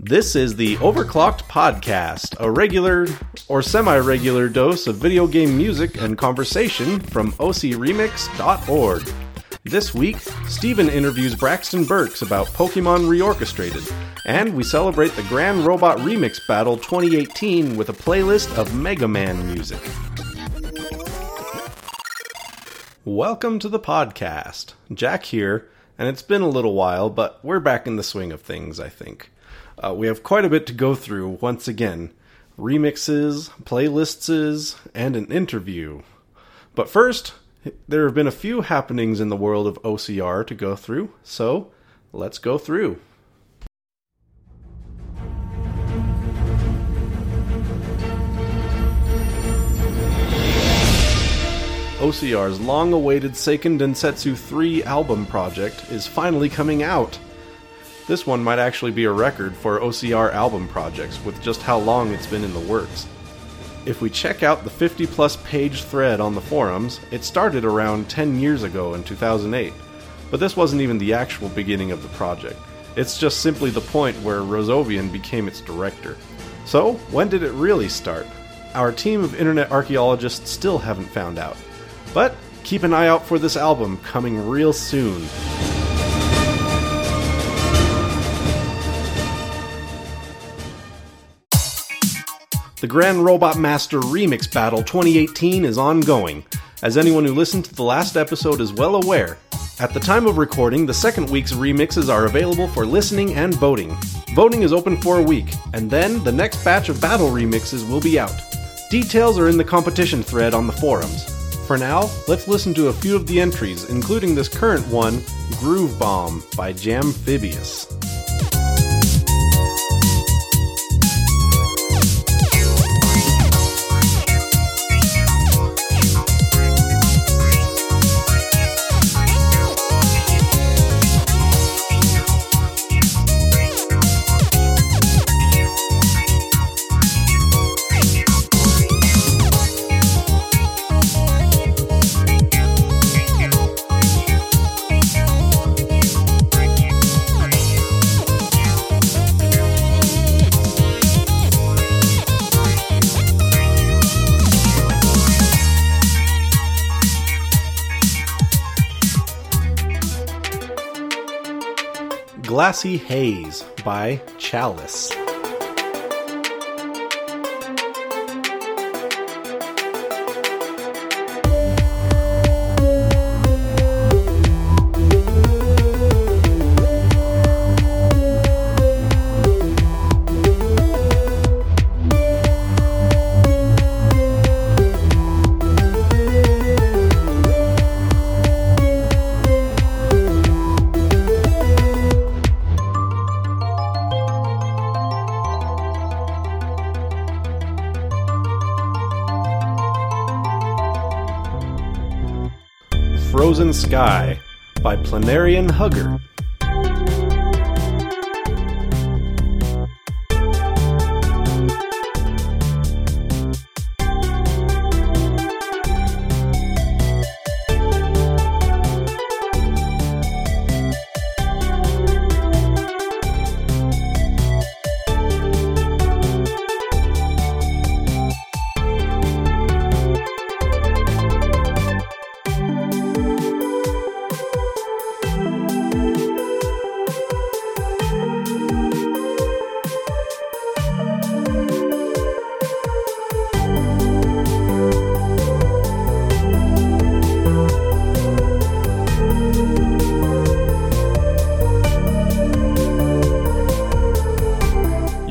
This is the Overclocked Podcast, a regular or semi regular dose of video game music and conversation from ocremix.org. This week, Steven interviews Braxton Burks about Pokemon Reorchestrated, and we celebrate the Grand Robot Remix Battle 2018 with a playlist of Mega Man music. Welcome to the podcast. Jack here, and it's been a little while, but we're back in the swing of things, I think. Uh, we have quite a bit to go through once again remixes, playlists, and an interview. But first, there have been a few happenings in the world of OCR to go through, so let's go through. OCR's long awaited Seiken Densetsu 3 album project is finally coming out. This one might actually be a record for OCR album projects with just how long it's been in the works. If we check out the 50 plus page thread on the forums, it started around 10 years ago in 2008. But this wasn't even the actual beginning of the project. It's just simply the point where Rozovian became its director. So, when did it really start? Our team of internet archaeologists still haven't found out. But keep an eye out for this album coming real soon. The Grand Robot Master Remix Battle 2018 is ongoing. As anyone who listened to the last episode is well aware, at the time of recording, the second week's remixes are available for listening and voting. Voting is open for a week, and then the next batch of battle remixes will be out. Details are in the competition thread on the forums. For now, let's listen to a few of the entries, including this current one, Groove Bomb by Jamphibious. Glassy Haze by Chalice. Hugger.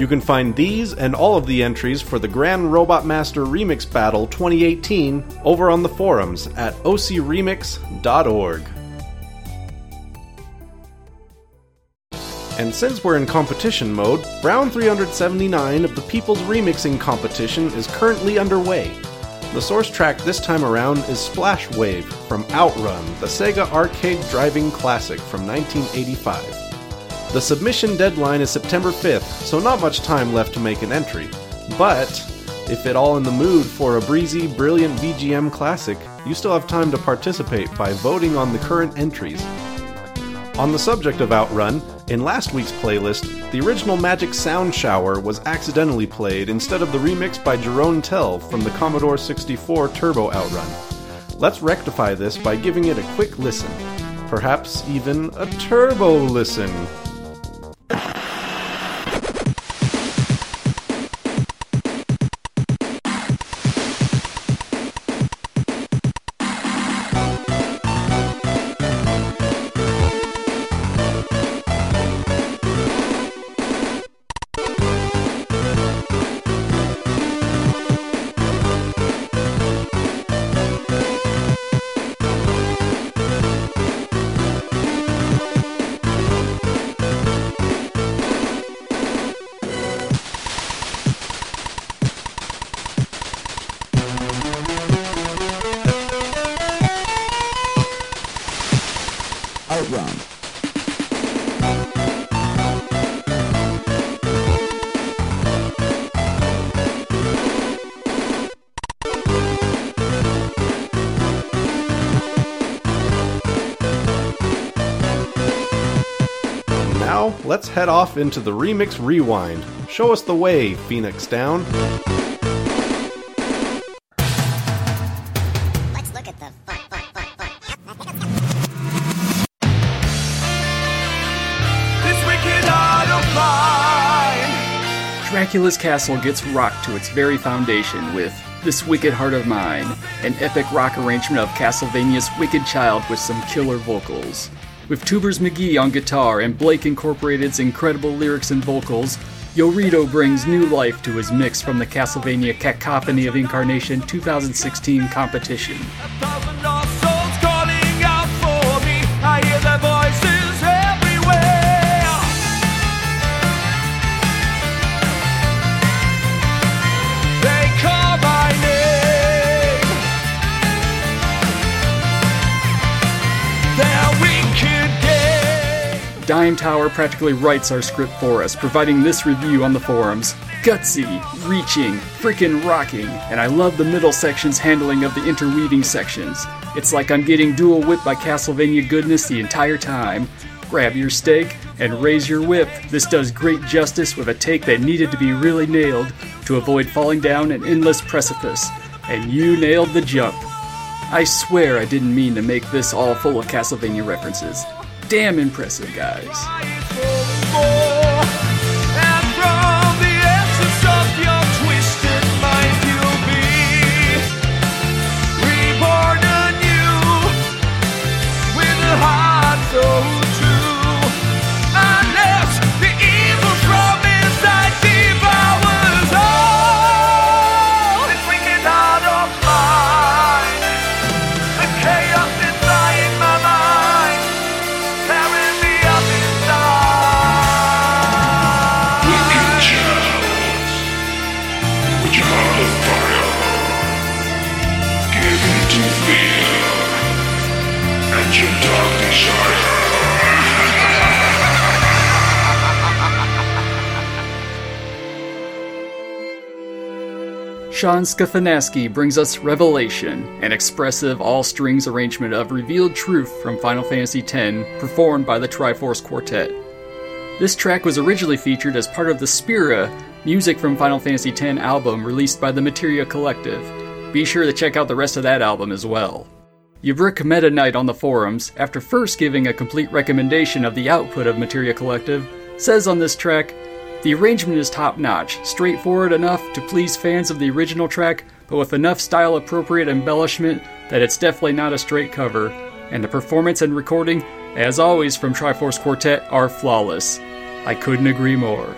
You can find these and all of the entries for the Grand Robot Master Remix Battle 2018 over on the forums at ocremix.org. And since we're in competition mode, Round 379 of the People's Remixing Competition is currently underway. The source track this time around is Splash Wave from Outrun, the Sega arcade driving classic from 1985. The submission deadline is September 5th, so not much time left to make an entry. But, if at all in the mood for a breezy, brilliant VGM classic, you still have time to participate by voting on the current entries. On the subject of Outrun, in last week's playlist, the original Magic Sound Shower was accidentally played instead of the remix by Jeroen Tel from the Commodore 64 Turbo Outrun. Let's rectify this by giving it a quick listen. Perhaps even a turbo listen. Let's head off into the Remix Rewind. Show us the way, Phoenix Down. Let's look at the fun, fun, fun, fun. This wicked heart of mine. Dracula's castle gets rocked to its very foundation with This Wicked Heart of Mine, an epic rock arrangement of Castlevania's Wicked Child with some killer vocals. With Tuberz McGee on guitar and Blake Incorporated's incredible lyrics and vocals, Yorito brings new life to his mix from the Castlevania Cacophony of Incarnation 2016 competition. Dime Tower practically writes our script for us, providing this review on the forums. Gutsy, reaching, freaking rocking, and I love the middle section's handling of the interweaving sections. It's like I'm getting dual whipped by Castlevania goodness the entire time. Grab your stake and raise your whip. This does great justice with a take that needed to be really nailed to avoid falling down an endless precipice. And you nailed the jump. I swear I didn't mean to make this all full of Castlevania references. Damn impressive, guys. Sean Schafianski brings us Revelation, an expressive all strings arrangement of revealed truth from Final Fantasy X, performed by the Triforce Quartet. This track was originally featured as part of the Spira Music from Final Fantasy X album released by the Materia Collective. Be sure to check out the rest of that album as well. Yabrik Meta Knight on the forums, after first giving a complete recommendation of the output of Materia Collective, says on this track, the arrangement is top notch, straightforward enough to please fans of the original track, but with enough style appropriate embellishment that it's definitely not a straight cover, and the performance and recording, as always from Triforce Quartet, are flawless. I couldn't agree more.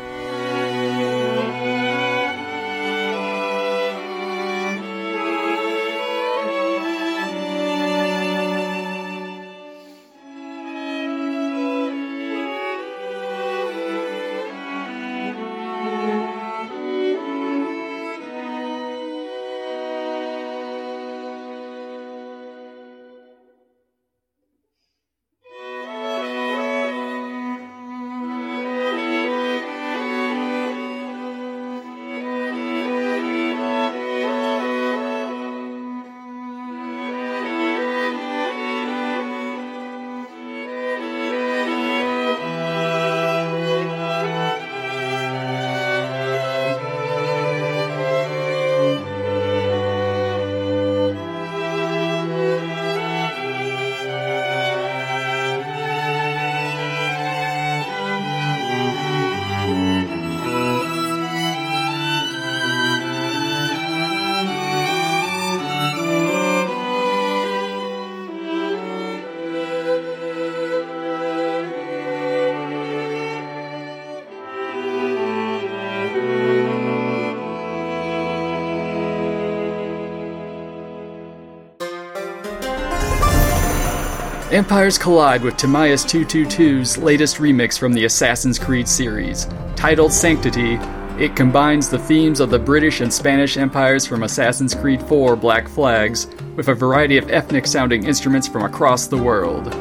Empires collide with Timaeus 222's latest remix from the Assassin's Creed series. Titled Sanctity, it combines the themes of the British and Spanish empires from Assassin's Creed 4 Black Flags with a variety of ethnic sounding instruments from across the world.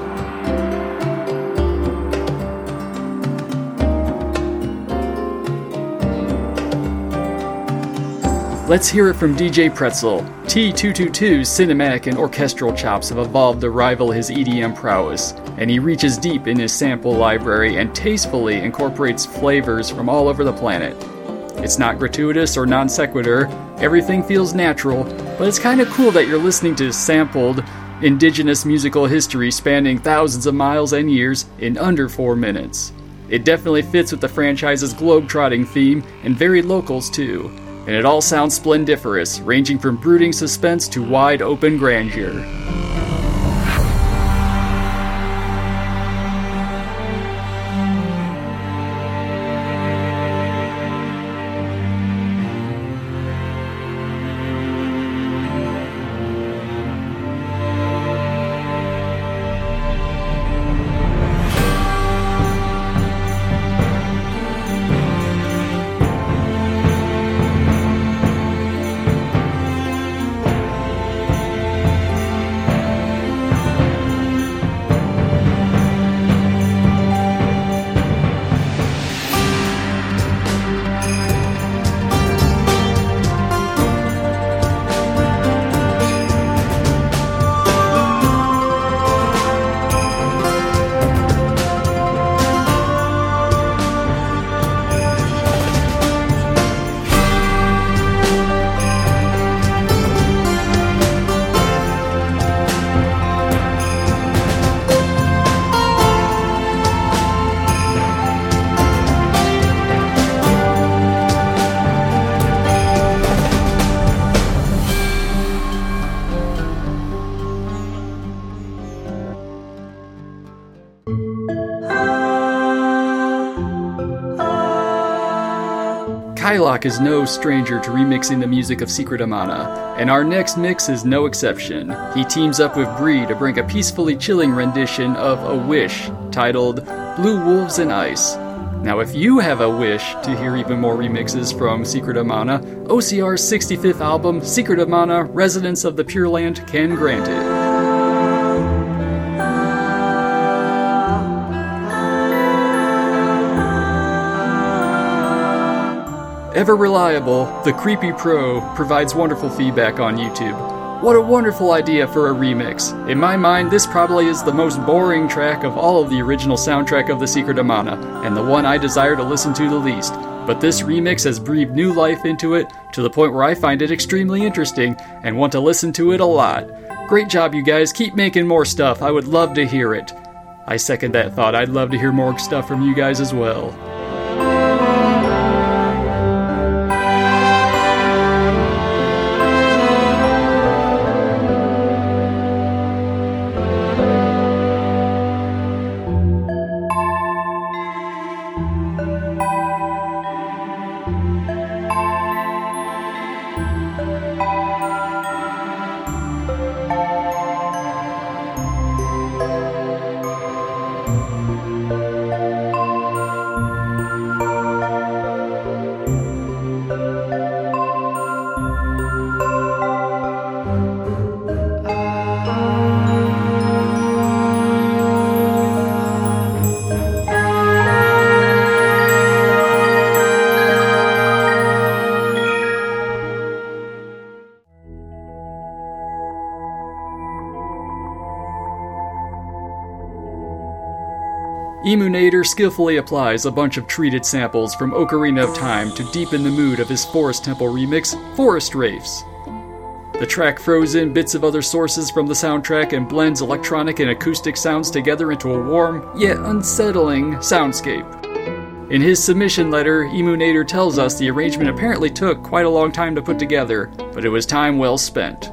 Let's hear it from DJ Pretzel. T222's cinematic and orchestral chops have evolved to rival his EDM prowess, and he reaches deep in his sample library and tastefully incorporates flavors from all over the planet. It's not gratuitous or non sequitur, everything feels natural, but it's kind of cool that you're listening to sampled, indigenous musical history spanning thousands of miles and years in under four minutes. It definitely fits with the franchise's globe-trotting theme and varied locals too and it all sounds splendiferous, ranging from brooding suspense to wide open grandeur. Kylock is no stranger to remixing the music of Secret of Mana, and our next mix is no exception. He teams up with Bree to bring a peacefully chilling rendition of A Wish titled Blue Wolves and Ice. Now, if you have a wish to hear even more remixes from Secret of Mana, OCR's 65th album, Secret of Mana Residents of the Pure Land, can grant it. Ever reliable, the Creepy Pro provides wonderful feedback on YouTube. What a wonderful idea for a remix. In my mind, this probably is the most boring track of all of the original soundtrack of The Secret of Mana, and the one I desire to listen to the least. But this remix has breathed new life into it to the point where I find it extremely interesting and want to listen to it a lot. Great job, you guys. Keep making more stuff. I would love to hear it. I second that thought. I'd love to hear more stuff from you guys as well. Emunator skillfully applies a bunch of treated samples from Ocarina of Time to deepen the mood of his Forest Temple remix, Forest Wraiths. The track throws in bits of other sources from the soundtrack and blends electronic and acoustic sounds together into a warm, yet unsettling, soundscape. In his submission letter, Emunator tells us the arrangement apparently took quite a long time to put together, but it was time well spent.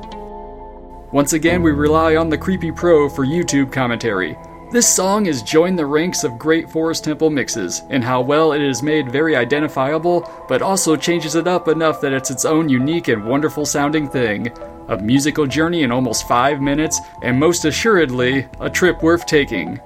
Once again, we rely on the Creepy Pro for YouTube commentary. This song has joined the ranks of great Forest Temple mixes, in how well it is made very identifiable, but also changes it up enough that it's its own unique and wonderful sounding thing. A musical journey in almost five minutes, and most assuredly, a trip worth taking.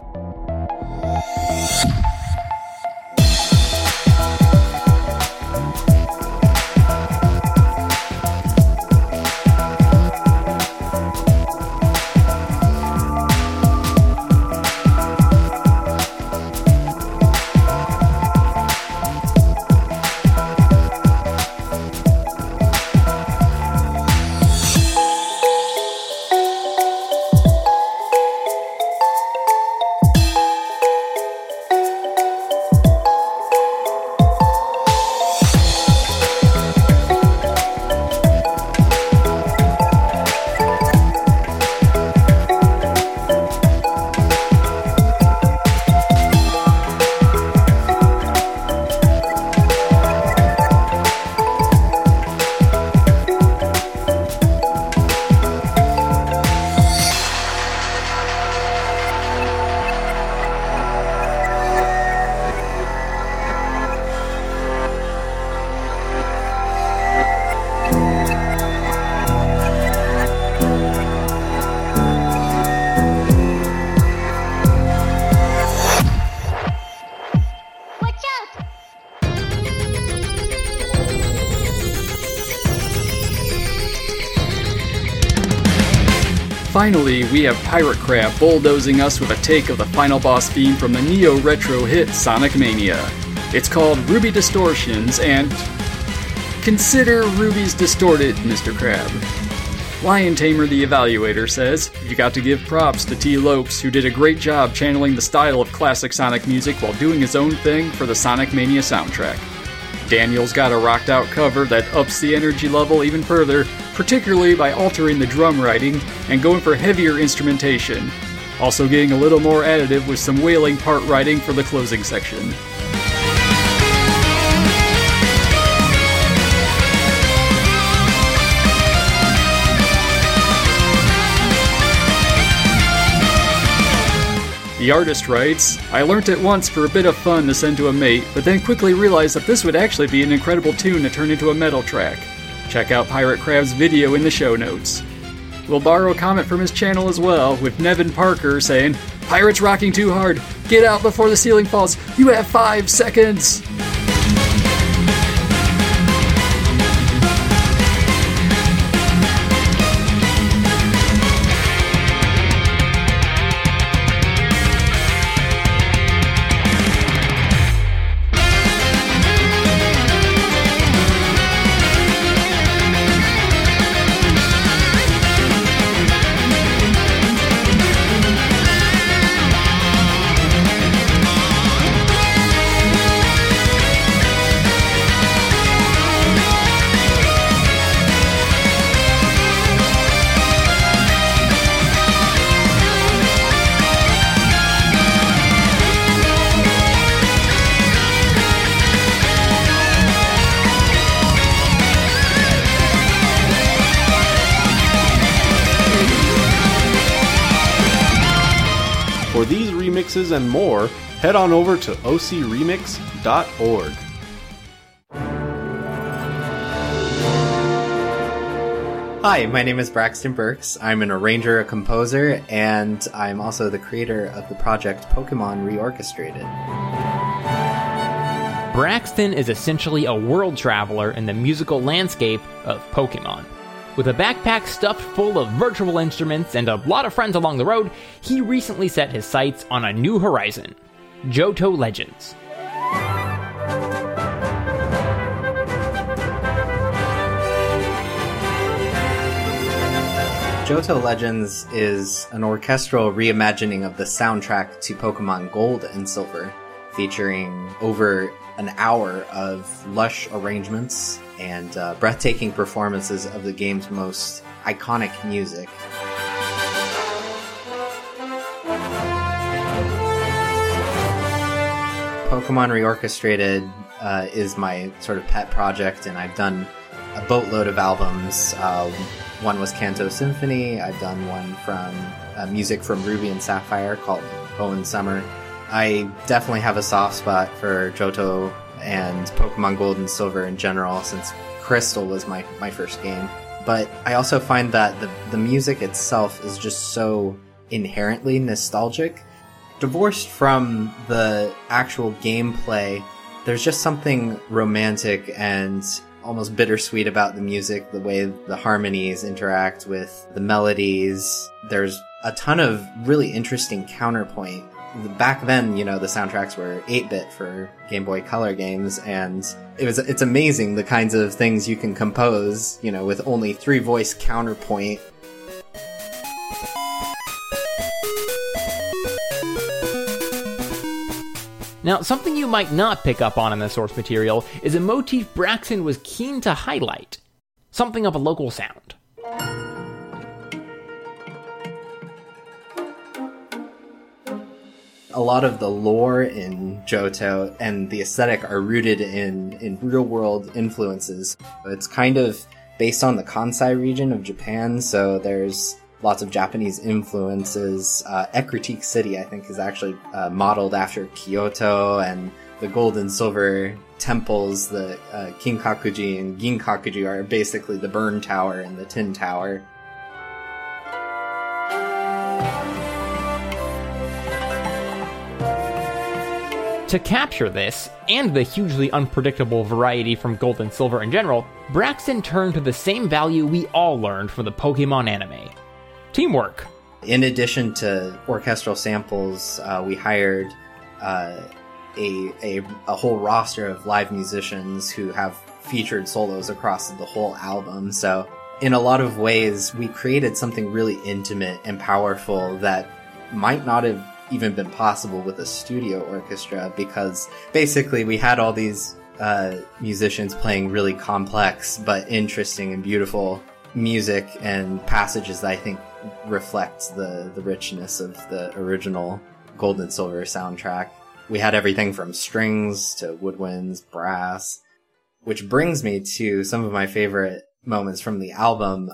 Finally, we have Pirate Crab bulldozing us with a take of the final boss theme from the Neo Retro hit Sonic Mania. It's called Ruby Distortions, and consider Ruby's distorted, Mr. Crab. Lion Tamer the Evaluator says, You got to give props to Tee Lopes, who did a great job channeling the style of classic Sonic music while doing his own thing for the Sonic Mania soundtrack. Daniel's got a rocked out cover that ups the energy level even further, particularly by altering the drum writing and going for heavier instrumentation. Also, getting a little more additive with some wailing part writing for the closing section. The artist writes, I learnt it once for a bit of fun to send to a mate, but then quickly realized that this would actually be an incredible tune to turn into a metal track. Check out Pirate Crab's video in the show notes. We'll borrow a comment from his channel as well, with Nevin Parker saying, Pirates rocking too hard. Get out before the ceiling falls. You have five seconds. Remixes and more, head on over to ocremix.org. Hi, my name is Braxton Burks. I'm an arranger, a composer, and I'm also the creator of the project Pokemon Reorchestrated. Braxton is essentially a world traveler in the musical landscape of Pokemon. With a backpack stuffed full of virtual instruments and a lot of friends along the road, he recently set his sights on a new horizon Johto Legends. Johto Legends is an orchestral reimagining of the soundtrack to Pokemon Gold and Silver, featuring over an hour of lush arrangements and uh, breathtaking performances of the game's most iconic music. Pokemon Reorchestrated uh, is my sort of pet project, and I've done a boatload of albums. Uh, one was Kanto Symphony. I've done one from uh, music from Ruby and Sapphire called Hoenn Summer. I definitely have a soft spot for Johto and Pokemon Gold and Silver in general, since Crystal was my, my first game. but I also find that the, the music itself is just so inherently nostalgic. Divorced from the actual gameplay, there's just something romantic and almost bittersweet about the music, the way the harmonies interact with the melodies. There's a ton of really interesting counterpoint. Back then, you know, the soundtracks were 8-bit for Game Boy Color games, and it was, it's amazing the kinds of things you can compose, you know, with only three voice counterpoint. Now, something you might not pick up on in the source material is a motif Braxton was keen to highlight something of a local sound. A lot of the lore in Johto and the aesthetic are rooted in, in real world influences. It's kind of based on the Kansai region of Japan, so there's lots of Japanese influences. Uh, City, I think, is actually uh, modeled after Kyoto, and the gold and silver temples, the uh, Kinkakuji and Ginkakuji, are basically the burn tower and the tin tower. To capture this, and the hugely unpredictable variety from gold and silver in general, Braxton turned to the same value we all learned from the Pokemon anime teamwork. In addition to orchestral samples, uh, we hired uh, a, a, a whole roster of live musicians who have featured solos across the whole album. So, in a lot of ways, we created something really intimate and powerful that might not have even been possible with a studio orchestra because basically we had all these uh, musicians playing really complex but interesting and beautiful music and passages that I think reflect the, the richness of the original Gold and Silver soundtrack. We had everything from strings to woodwinds, brass, which brings me to some of my favorite moments from the album.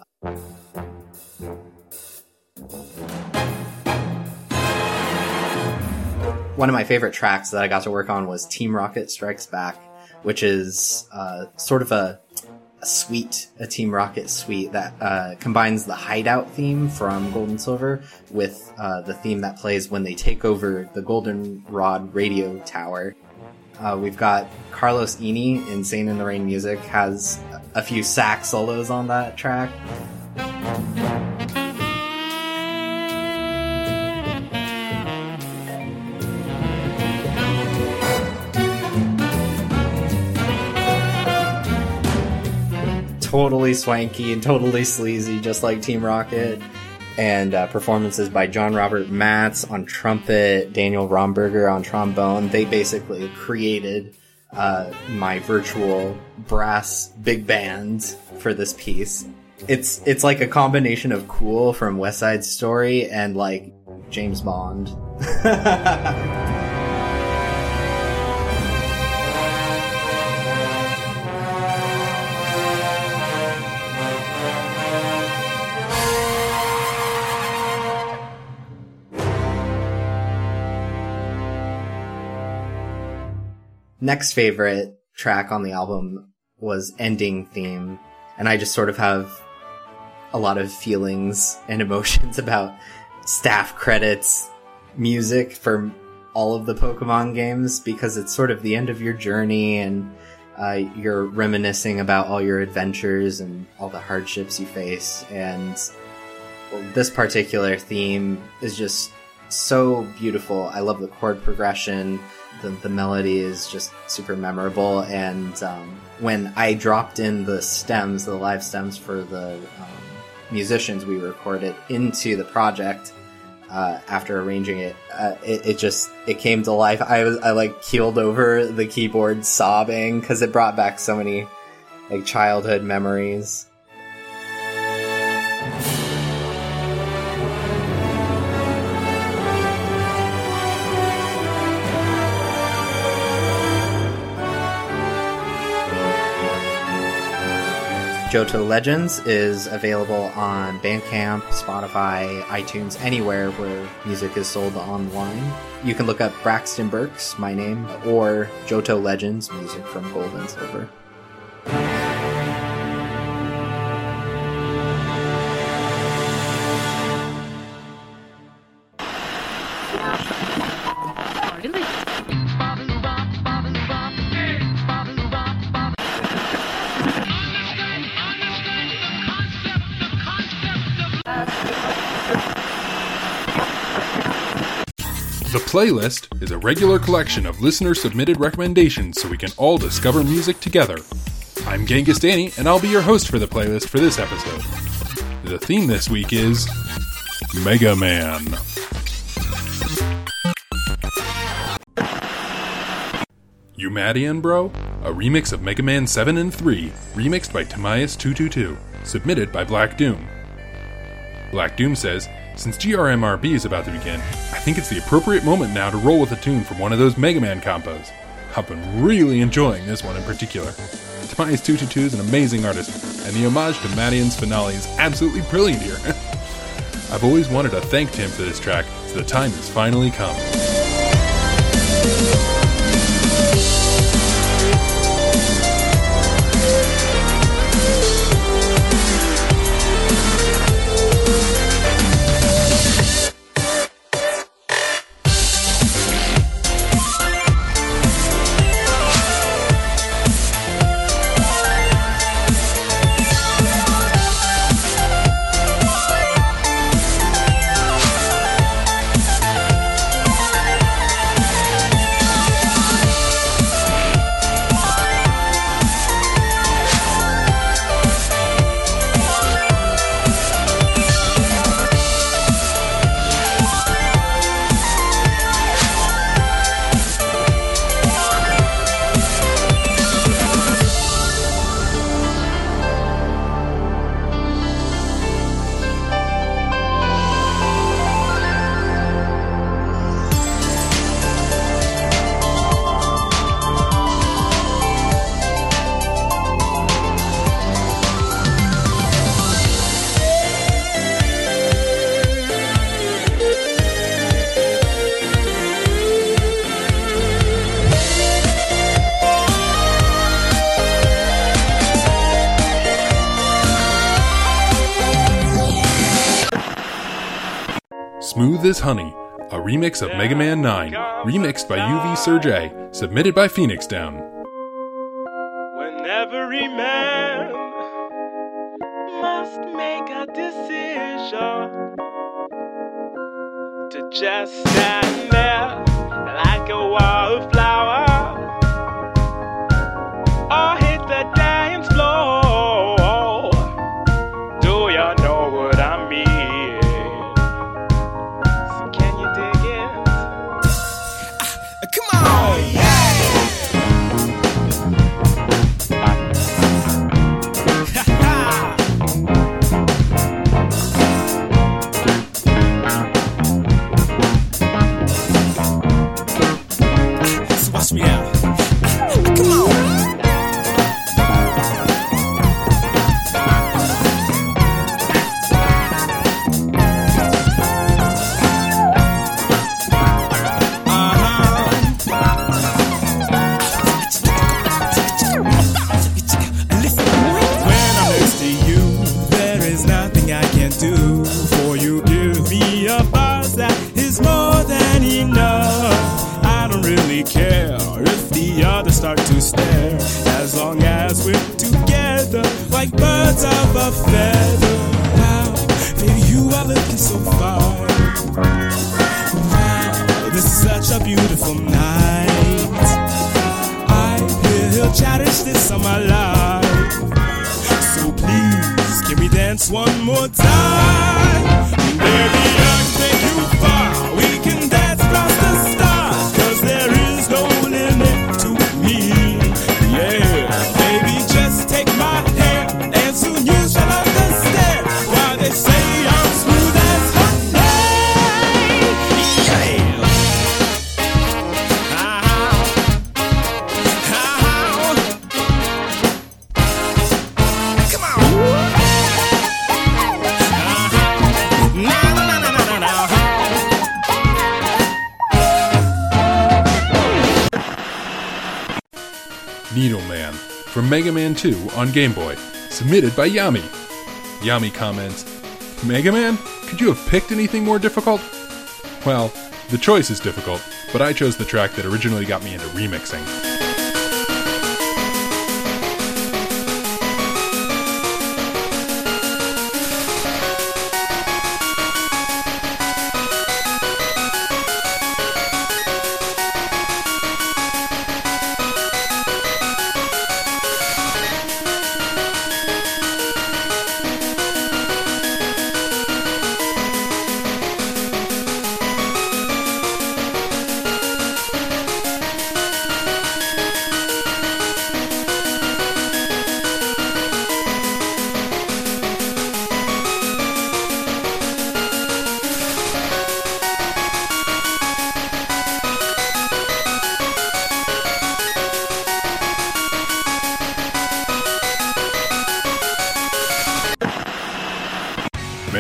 One of my favorite tracks that I got to work on was Team Rocket Strikes Back, which is uh, sort of a, a suite, a Team Rocket suite that uh, combines the hideout theme from Gold and Silver with uh, the theme that plays when they take over the Goldenrod radio tower. Uh, we've got Carlos Eiene, Insane in the Rain Music, has a few sax solos on that track. Totally swanky and totally sleazy, just like Team Rocket. And uh, performances by John Robert Matz on trumpet, Daniel Romberger on trombone. They basically created uh, my virtual brass big band for this piece. It's it's like a combination of cool from West Side Story and like James Bond. next favorite track on the album was Ending Theme, and I just sort of have a lot of feelings and emotions about staff credits music for all of the Pokemon games because it's sort of the end of your journey and uh, you're reminiscing about all your adventures and all the hardships you face. And this particular theme is just so beautiful. I love the chord progression the, the melody is just super memorable. And um, when I dropped in the stems, the live stems for the um, musicians we recorded into the project uh, after arranging it, uh, it, it just it came to life. I was I like keeled over the keyboard sobbing because it brought back so many like childhood memories. Johto Legends is available on Bandcamp, Spotify, iTunes, anywhere where music is sold online. You can look up Braxton Burks, my name, or Johto Legends, music from Gold and Silver. Playlist is a regular collection of listener submitted recommendations so we can all discover music together. I'm Genghis Danny, and I'll be your host for the playlist for this episode. The theme this week is Mega Man. You Madian Bro? A remix of Mega Man 7 and 3, remixed by Timaeus222, submitted by Black Doom. Black Doom says, Since GRMRB is about to begin, I think it's the appropriate moment now to roll with a tune from one of those Mega Man compos. I've been really enjoying this one in particular. Timaeus222 is an amazing artist, and the homage to Madian's finale is absolutely brilliant here. I've always wanted to thank Tim for this track, so the time has finally come. As Honey, a remix of Mega Man 9, remixed by UV Surge A, submitted by Phoenix Down. When every man must make a decision to just stand there like a wildflower from 2 on Game Boy, submitted by Yami. Yami comments, Mega Man? Could you have picked anything more difficult? Well, the choice is difficult, but I chose the track that originally got me into remixing.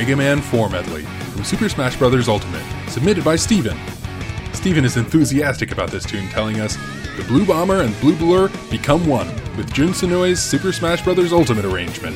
Mega Man 4 medley from Super Smash Bros. Ultimate, submitted by Steven. Steven is enthusiastic about this tune, telling us the Blue Bomber and Blue Blur become one with Jun Senoue's Super Smash Bros. Ultimate arrangement.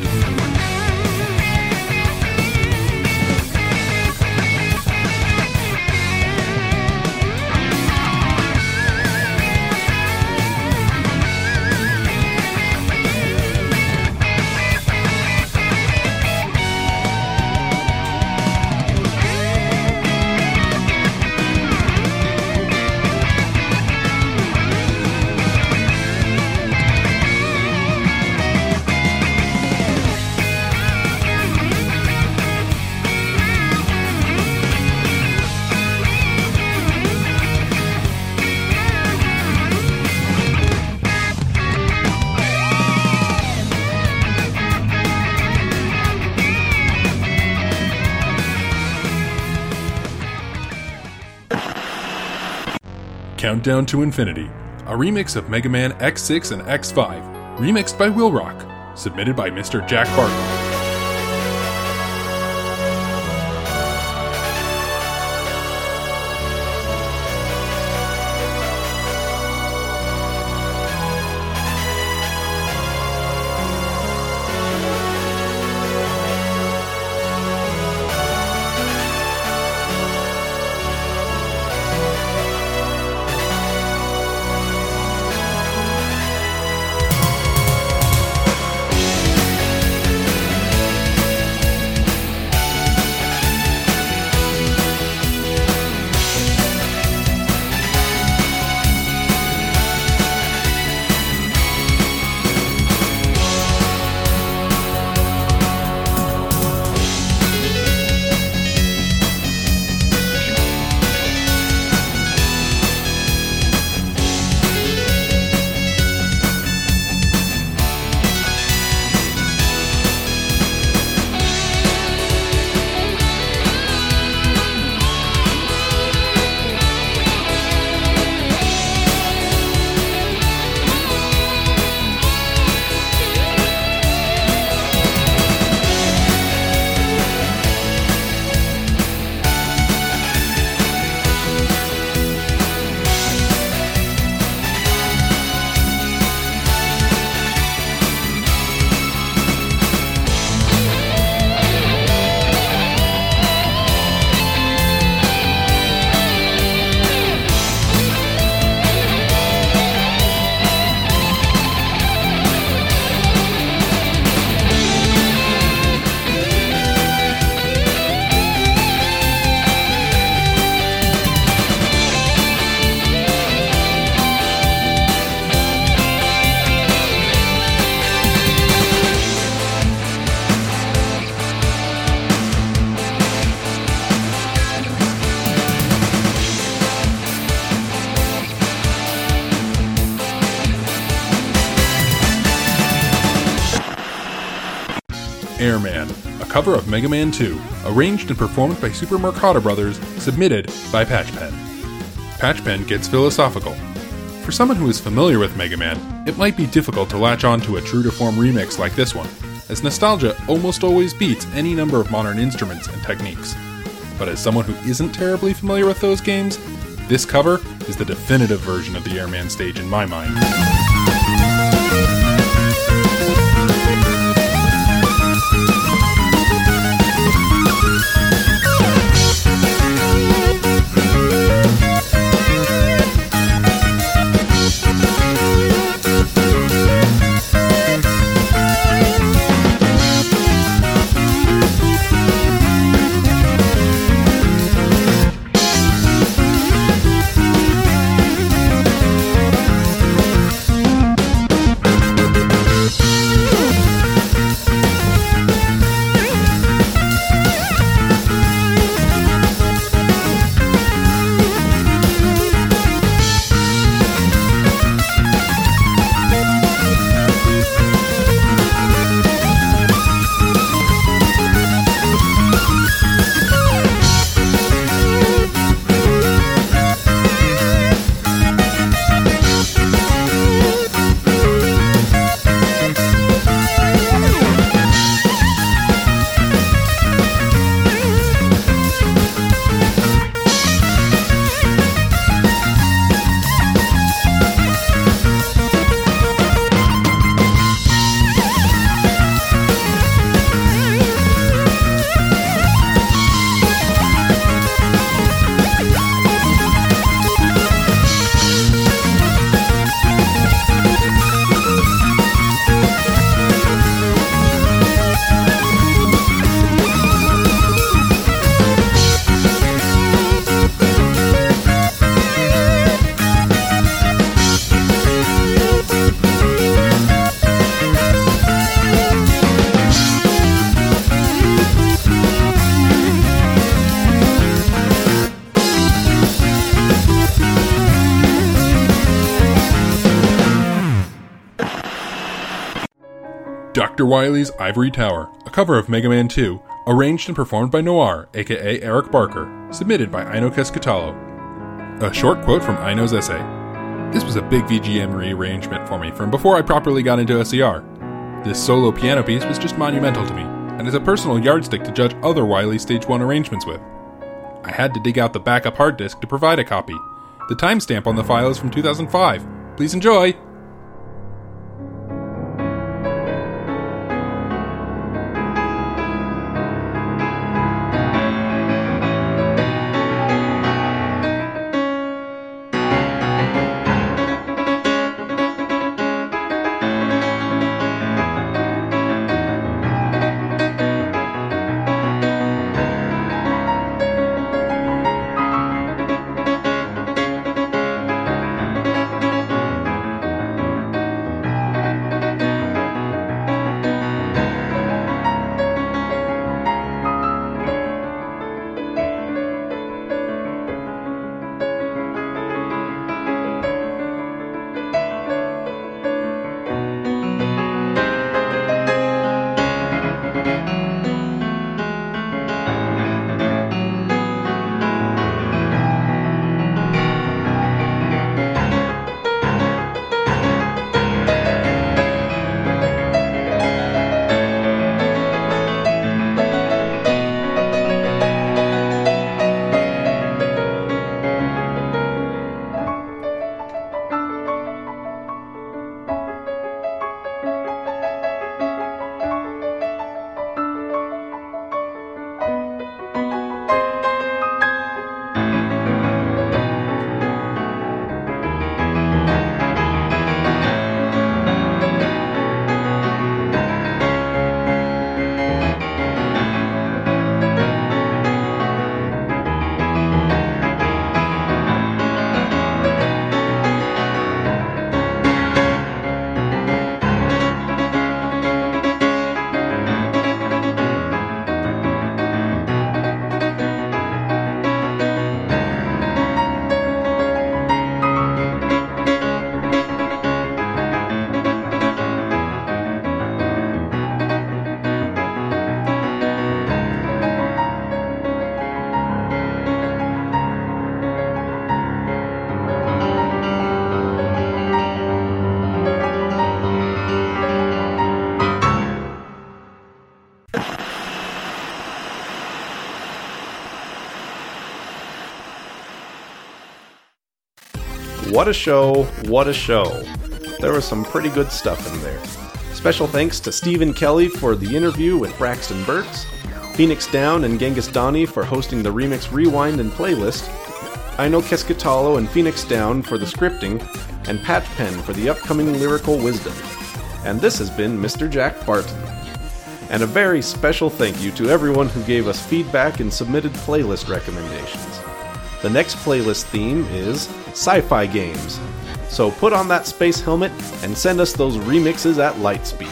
Countdown to Infinity, a remix of Mega Man X6 and X5, remixed by Will Rock, submitted by Mr. Jack Bartlett. Cover of Mega Man 2, arranged and performed by Super Mercado Brothers, submitted by Patchpen. Patchpen gets philosophical. For someone who is familiar with Mega Man, it might be difficult to latch on to a true to form remix like this one, as nostalgia almost always beats any number of modern instruments and techniques. But as someone who isn't terribly familiar with those games, this cover is the definitive version of the Airman stage in my mind. Dr. Wily's Ivory Tower, a cover of Mega Man 2, arranged and performed by Noir, aka Eric Barker, submitted by Ino Keskitalo. A short quote from Ino's essay. This was a big VGM rearrangement for me from before I properly got into OCR. This solo piano piece was just monumental to me, and is a personal yardstick to judge other Wily Stage 1 arrangements with. I had to dig out the backup hard disk to provide a copy. The timestamp on the file is from 2005. Please enjoy! What a show, what a show. There was some pretty good stuff in there. Special thanks to Stephen Kelly for the interview with Braxton Burks, Phoenix Down and Genghis Donnie for hosting the remix Rewind and playlist, Ino Keskitalo and Phoenix Down for the scripting, and Patch Pen for the upcoming lyrical wisdom. And this has been Mr. Jack Barton. And a very special thank you to everyone who gave us feedback and submitted playlist recommendations. The next playlist theme is sci fi games. So put on that space helmet and send us those remixes at light speed.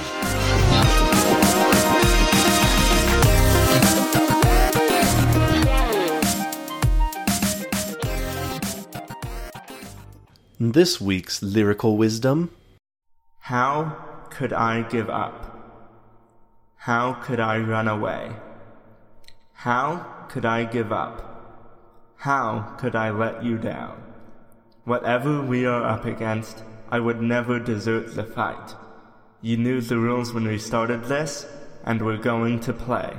This week's lyrical wisdom How could I give up? How could I run away? How could I give up? How could I let you down? Whatever we are up against, I would never desert the fight. You knew the rules when we started this, and we're going to play.